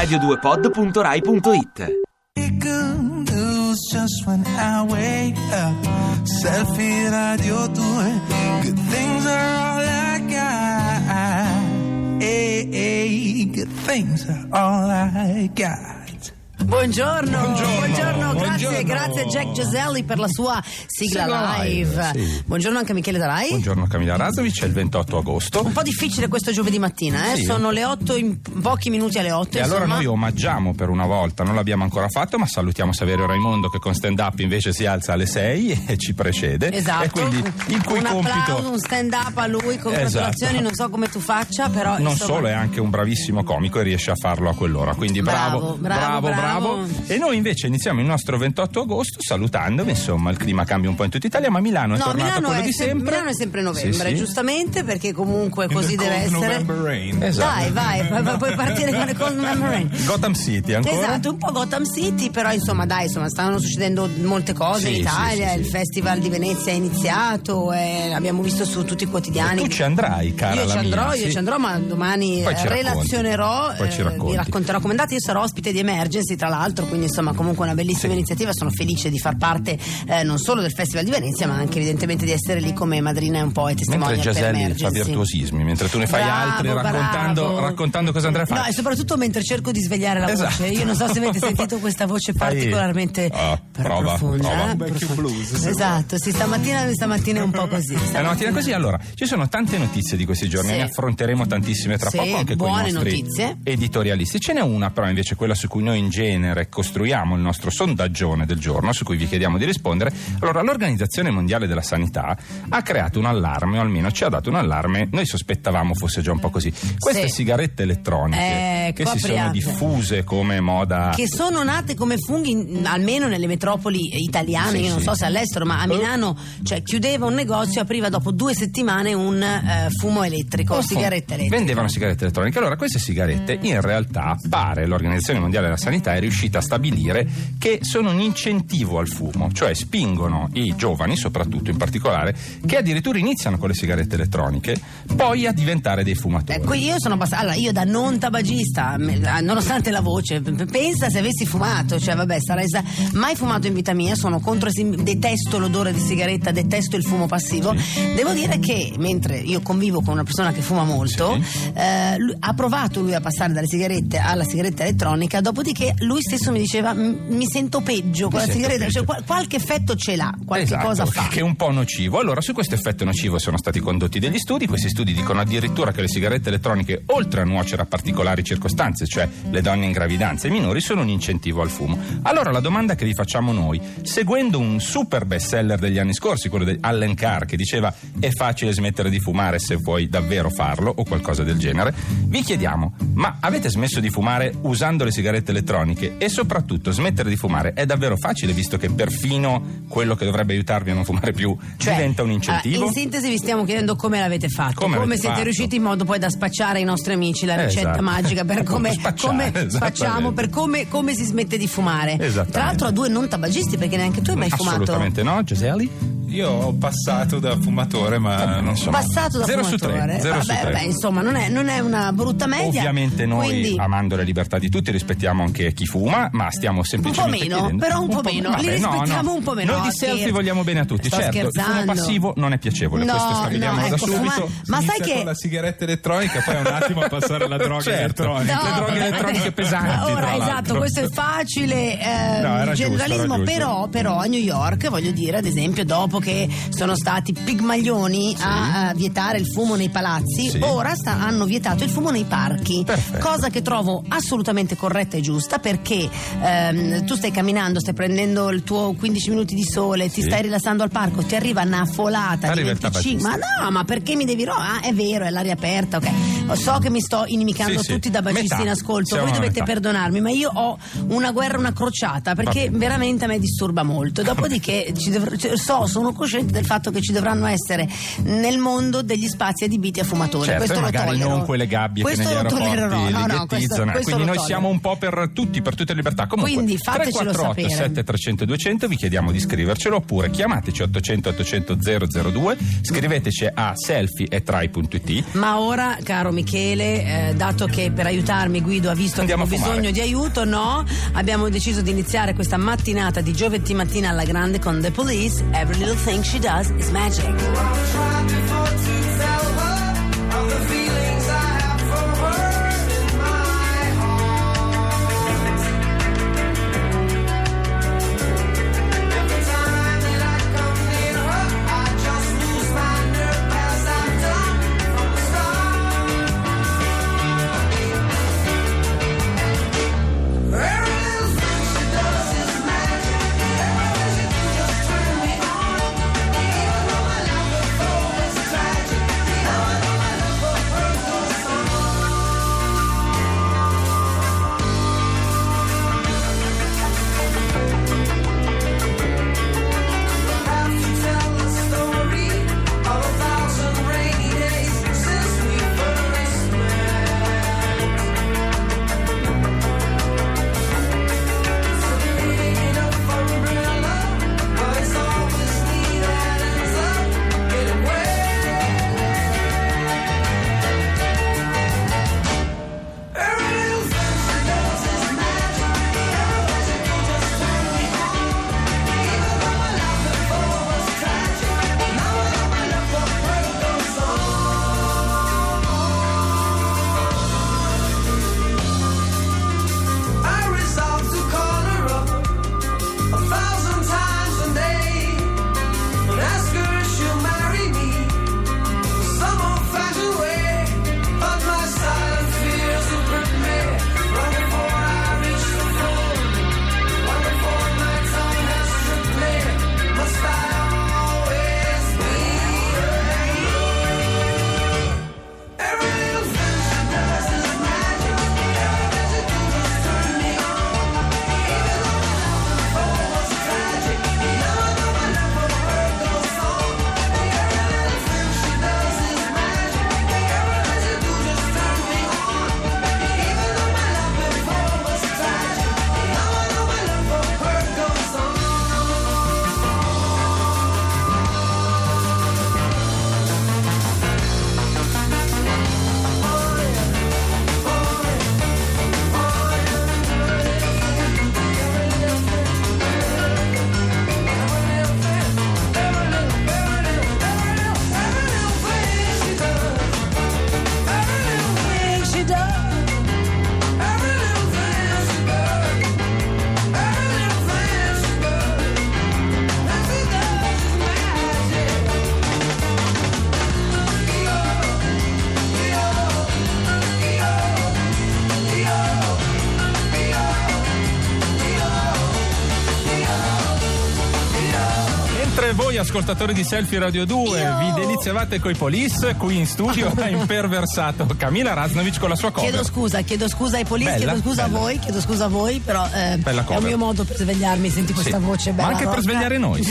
radio2pod.rai.it Good news just when I wake up. Selfie radio 2. Good things are all I got. Hey, hey, good things are all I got. Buongiorno, Buongiorno, grazie, buongiorno. grazie Jack Giselli per la sua sigla, Sigla live. sì. Buongiorno anche a Michele Darai. Buongiorno Camilla Razovic, è il 28 agosto. Un po' difficile questo giovedì mattina, eh? Sì. sono le 8 in pochi minuti alle 8. E allora insomma. noi omaggiamo per una volta, non l'abbiamo ancora fatto, ma salutiamo Saverio Raimondo che con stand up invece si alza alle 6 e ci precede. Esatto, E quindi il cui un compito applauso, un stand up a lui, congratulazioni, Esatto. non so come tu faccia, però non insomma, solo è anche un bravissimo comico e riesce a farlo a quell'ora. Quindi bravo, Bravo, bravo, bravo. E noi invece iniziamo il nostro 28 agosto salutandovi, insomma, il clima cambia un po' in tutta Italia, ma Milano è No, tornato Milano quello è, di sem- sempre. Milano è sempre novembre, Sì, sì. giustamente, perché comunque così deve essere. rain. Esatto. Dai, vai, pu- puoi partire con le Cold November Rain. Gotham City ancora? Esatto, un po' Gotham City, però insomma dai, insomma, stanno succedendo molte cose Sì, in Italia, sì, sì, il sì. Festival di Venezia è iniziato, e l'abbiamo visto su tutti i quotidiani. Tu ci andrai, cara Io ci andrò, mia, io sì. ci andrò, ma domani Poi eh, relazionerò, Poi ci eh, vi racconterò come andate. Io sarò ospite di Emergency, tra l'altro, quindi insomma comunque una bellissima Sì. iniziativa. Sono felice di far parte eh, non solo del Festival di Venezia, ma anche evidentemente di essere lì come madrina un po' e Mentre testimonial per Giaselli fa virtuosismi, mentre tu ne fai Bravo, altri raccontando, raccontando cosa andrai a fare. No, e soprattutto mentre cerco di svegliare la Esatto. voce. Io non so se avete sentito questa voce particolarmente Ah, per- prova, profonda. prova. eh? Vecchio blues, Esatto, sì, stamattina, stamattina è un po' così. È una mattina così, allora, ci sono tante notizie di questi giorni, Sì. ne affronteremo tantissime tra Sì, poco anche con i nostri notizie. editorialisti. Ce n'è una però invece quella su cui noi in genere costruiamo il nostro sondaggione del giorno, su cui vi chiediamo di rispondere. Allora, l'Organizzazione Mondiale della Sanità ha creato un allarme, o almeno ci ha dato un allarme, noi sospettavamo fosse già un po' così. Queste Sì. sigarette elettroniche Eh, che qua si sono diffuse come moda... Che sono nate come funghi, in- almeno nelle metropoli italiane, Sì, io non sì. so se all'estero, ma a Milano cioè, chiudeva un negozio, apriva dopo due settimane un eh, fumo elettrico, Oh, sigarette elettriche. Vendevano sigarette elettroniche. Allora, queste sigarette in realtà pare l'Organizzazione Mondiale della Sanità è riuscita a stabilire che sono un incentivo al fumo, cioè spingono i giovani, soprattutto in particolare, che addirittura iniziano con le sigarette elettroniche, poi a diventare dei fumatori. Ecco, io sono passata. Allora, io da non tabagista, nonostante la voce, pensa se avessi fumato, cioè vabbè, sarei sa- mai fumato in vita mia, sono contro, detesto l'odore di sigaretta, detesto il fumo passivo. Devo dire che mentre io convivo con una persona che fuma molto, Sì. eh, lui- ha provato lui a passare dalle sigarette alla sigaretta elettronica, dopodiché lui stesso mi diceva "M- mi sento peggio con la sigaretta, cioè, qual- qualche effetto ce l'ha, qualche Esatto, cosa fa. che è un po' nocivo. Allora, su questo effetto nocivo sono stati condotti degli studi. Questi studi dicono addirittura che le sigarette elettroniche, oltre a nuocere a particolari circostanze, cioè le donne in gravidanza e i minori, sono un incentivo al fumo. Allora, la domanda che vi facciamo noi, seguendo un super bestseller degli anni scorsi, quello di Allen Carr, che diceva è facile smettere di fumare se vuoi davvero farlo, o qualcosa del genere, vi chiediamo, ma avete smesso di fumare usando le sigarette elettroniche? E soprattutto, smettere di fumare è davvero facile, visto che perfino quello che dovrebbe aiutarvi a non fumare più Cioè, diventa un incentivo? allora, in sintesi vi stiamo chiedendo come l'avete fatto, Come come, siete fatto? riusciti in modo poi da spacciare ai nostri amici la ricetta esatto. magica per come, come spacciamo, per come, come si smette di fumare. Tra l'altro a due non tabagisti perché neanche tu hai mai fumato. Assolutamente no, Giseli? Io ho passato da fumatore, ma non so. Passato da Zero su fumatore. tre, zero vabbè, su tre. vabbè, insomma, non è, non è una brutta media. Ovviamente noi, quindi, amando la libertà di tutti, rispettiamo anche chi fuma, ma stiamo semplicemente meno, chiedendo... però un po' meno, li vabbè, no, rispettiamo no. un po' meno. Noi No, di selfie scherzo. vogliamo bene a tutti. Sto certo, il scherzando. fumo passivo non è piacevole, No, questo stabiliamo no, da ecco, subito. fuma- Ma sai che con la sigaretta elettronica, poi un attimo a passare alla droga Certo. elettronica. le droghe elettroniche pesanti, Ora, esatto, questo è facile eh, No, giusto, generalismo, però a New York, voglio dire, ad esempio, dopo che sono stati pigmaglioni a, a vietare il fumo nei palazzi, Sì. ora sta- hanno vietato il fumo nei parchi, Perfetto. cosa che trovo assolutamente corretta e giusta perché ehm, tu stai camminando, stai prendendo il tuo 15 minuti di sole, ti Sì. stai rilassando al parco, ti arriva una folata di Arriva il 25, ma no, ma perché mi devi ro- Ah, è vero, è l'aria aperta, ok. So che mi sto inimicando Sì, sì. tutti da bacisti Metà. in ascolto, Siamo voi dovete metà. perdonarmi, ma io ho una guerra, una crociata, perché Va bene. veramente a me disturba molto. Dopodiché cioè, so, sono cosciente del fatto che ci dovranno essere nel mondo degli spazi adibiti a fumatori. Certo, questo lo magari tollero. non quelle gabbie questo che negli aeroporti No, no, questo, questo Quindi noi siamo un po' per tutti, per tutte le libertà. Comunque, Quindi fatecelo 348 sapere. 7300 200 vi chiediamo di scrivercelo oppure chiamateci 800 800 002 scriveteci a selfie.it Ma ora, caro Michele, eh, dato che per aiutarmi Guido ha visto Andiamo che ho bisogno di aiuto, no, abbiamo deciso di iniziare questa mattinata di giovedì mattina alla grande con The Police. Every little thing she does is magic. Ascoltatori di Selfie Radio 2 Io- vi deliziavate coi police, qui in studio ha imperversato Camila Raznovic con la sua cover. Chiedo scusa, chiedo scusa ai Bella, chiedo scusa bella. a voi, chiedo scusa a voi, però eh, è un mio modo per svegliarmi, senti questa Sì. voce Ma bella. anche per rotta. svegliare noi.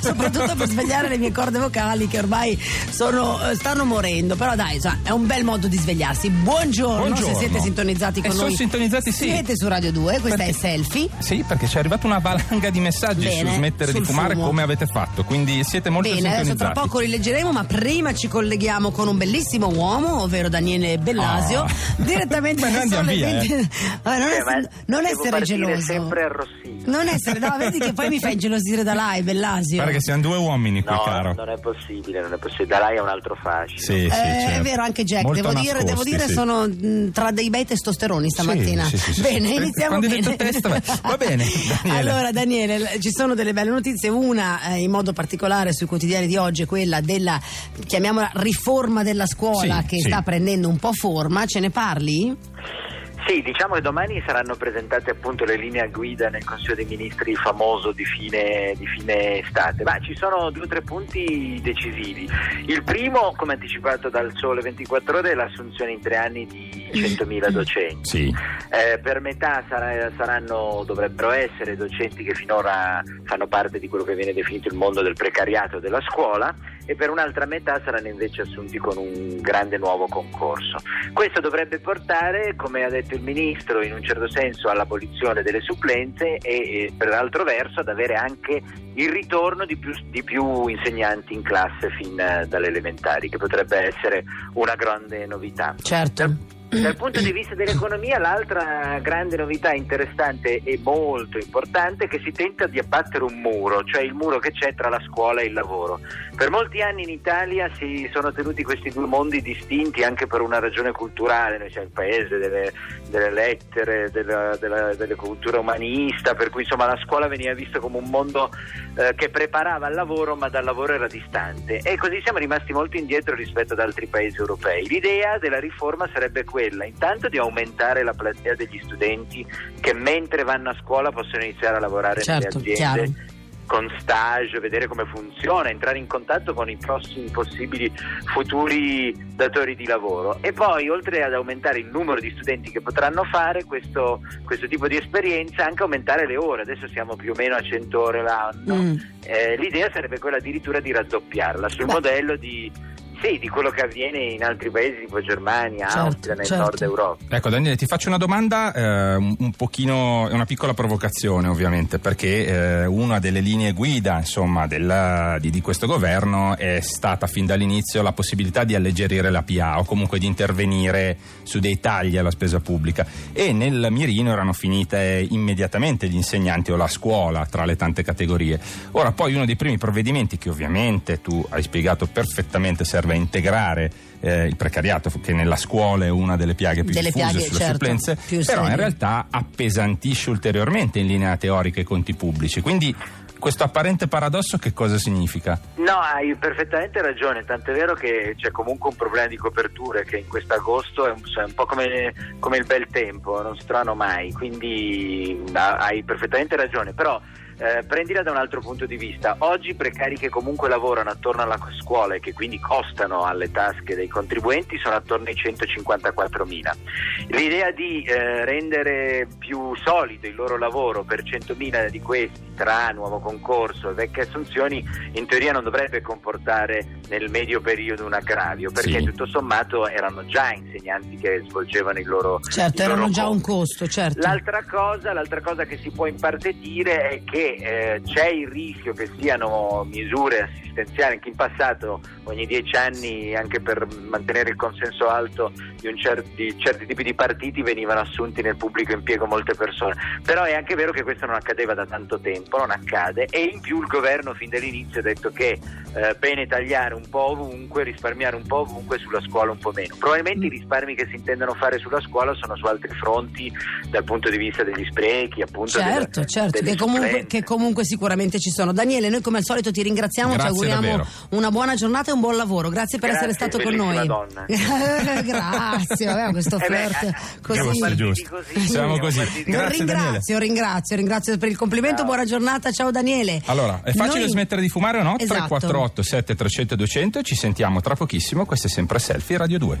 Soprattutto per svegliare le mie corde vocali che ormai sono, eh, stanno morendo. Però dai, insomma, è un bel modo di svegliarsi. Buongiorno, Buongiorno. se siete sintonizzati E con sono noi. sintonizzati, sì. Siete su Radio 2, questa Perché- è Selfie. Sì, perché ci è arrivata una valanga di messaggi Bene, su smettere di fumare fumo. come avete fatto, quindi siete molto Bene, adesso tra poco rileggeremo, ma prima ci colleghiamo con un bellissimo uomo, ovvero Daniele Bellasio, Ah. direttamente Beh, noi sono andiamo le via, 20 Vabbè, non, Eh, ess- ma non essere geloso. sempre arrossito. Non essere, no, vedi che poi mi fai gelosire da là, Bellasio. Guarda che siamo due uomini qui, No, caro. non è possibile, non è possibile. Da lei è un altro fascino. Sì, sì, Eh, certo. È vero, anche Jack, Molto devo dire, devo dire sì. sono mh, tra dei bei testosteroni stamattina. Sì, sì, sì, sì. bene, Eh, iniziamo quando hai bene. detto testa, va bene, Daniele. Allora, Daniele, ci sono delle belle notizie. Una, eh, in modo particolare sui quotidiani di oggi, è quella della, chiamiamola, riforma della scuola Sì, che sì. sta prendendo un po' forma. Ce ne parli? Sì, diciamo che domani saranno presentate appunto le linee guida nel Consiglio dei Ministri famoso di fine, di fine estate, ma ci sono due o tre punti decisivi. Il primo, come anticipato dal Sole 24 Ore, è l'assunzione in tre anni di 100.000 docenti. Sì. Eh, per metà sarà- saranno, dovrebbero essere docenti che finora fanno parte di quello che viene definito il mondo del precariato della scuola e per un'altra metà saranno invece assunti con un grande nuovo concorso. Questo dovrebbe portare, come ha detto costretto il ministro in un certo senso all'abolizione delle supplenze e, e per l'altro verso ad avere anche il ritorno di più, di più insegnanti in classe fin eh, dalle elementari, che potrebbe essere una grande novità. Certo. Dal punto di vista dell'economia, l'altra grande novità interessante e molto importante è che si tenta di abbattere un muro, cioè il muro che c'è tra la scuola e il lavoro. Per molti anni in Italia si sono tenuti questi due mondi distinti anche per una ragione culturale, noi siamo il paese delle, delle lettere, della, della, delle culture umanista, per cui insomma la scuola veniva vista come un mondo eh, che preparava al lavoro ma dal lavoro era distante e così siamo rimasti molto indietro rispetto ad altri paesi europei. L'idea della riforma sarebbe quella quella intanto di aumentare la platea degli studenti che mentre vanno a scuola possono iniziare a lavorare Certo, nelle chiaro. aziende con stage, vedere come funziona, entrare in contatto con i prossimi possibili futuri datori di lavoro e poi oltre ad aumentare il numero di studenti che potranno fare questo, questo tipo di esperienza anche aumentare le ore, adesso siamo più o meno a 100 ore l'anno, Mm. Eh, l'idea sarebbe quella addirittura di raddoppiarla sul Beh. modello di sì, di quello che avviene in altri paesi tipo Germania, Certo, Austria, nel certo. nord Europa. Ecco Daniele ti faccio una domanda eh, un, pochino, è una piccola provocazione ovviamente perché eh, una delle linee guida insomma della- di, di questo governo è stata fin dall'inizio la possibilità di alleggerire la PA o comunque di intervenire su dei tagli alla spesa pubblica e nel mirino erano finite immediatamente gli insegnanti o la scuola tra le tante categorie. Ora poi uno dei primi provvedimenti che ovviamente tu hai spiegato perfettamente serve a integrare eh, il precariato che nella scuola è una delle piaghe più Delle diffuse piaghe, sulle certo, supplenze, però in serie. realtà appesantisce ulteriormente in linea teorica i conti pubblici. Quindi questo apparente paradosso che cosa significa? No, hai perfettamente ragione, tant'è vero che c'è comunque un problema di coperture che in questo agosto è un, è un po' come, come il bel tempo, non si trovano mai, quindi ah, hai perfettamente ragione, però eh, prendila da un altro punto di vista. Oggi i precari che comunque lavorano attorno alla scuola e che quindi costano alle tasche dei contribuenti sono attorno ai 154 mila. L'idea di eh, rendere più solido il loro lavoro per 100.000 di questi tra nuovo concorso e vecchie assunzioni in teoria non dovrebbe comportare nel medio periodo un aggravio perché Sì. tutto sommato erano già insegnanti che svolgevano il loro Certo, il loro erano già un compito. costo, certo. L'altra cosa, l'altra cosa che si può impartire è che eh, c'è il rischio che siano misure assistenziali, anche in passato ogni dieci anni anche per mantenere il consenso alto di, un cer- di certi tipi di partiti venivano assunti nel pubblico impiego molte persone, però è anche vero che questo non accadeva da tanto tempo, non accade e in più il governo fin dall'inizio ha detto che eh, bene tagliare un po' ovunque, risparmiare un po' ovunque, sulla scuola un po' meno. Probabilmente i risparmi che si intendono fare sulla scuola sono su altri fronti dal punto di vista degli sprechi, appunto Certo, delle- certo, delle che comunque, supplenze. Che comunque sicuramente ci sono. Daniele, noi come al solito ti ringraziamo, Grazie ci auguriamo davvero. una buona giornata e un buon lavoro. Grazie per Grazie, essere stato con noi. donna. Grazie, vabbè, questo Eh flirt eh, così. siamo Giusto. così, Siamo siamo così. Grazie, ringrazio, ringrazio, ringrazio per il complimento. Ciao. Buona giornata, ciao Daniele. Allora, è facile Noi- smettere di fumare o no? Esatto. 348 7300 200 ci sentiamo tra pochissimo, questo è sempre Selfie Radio 2.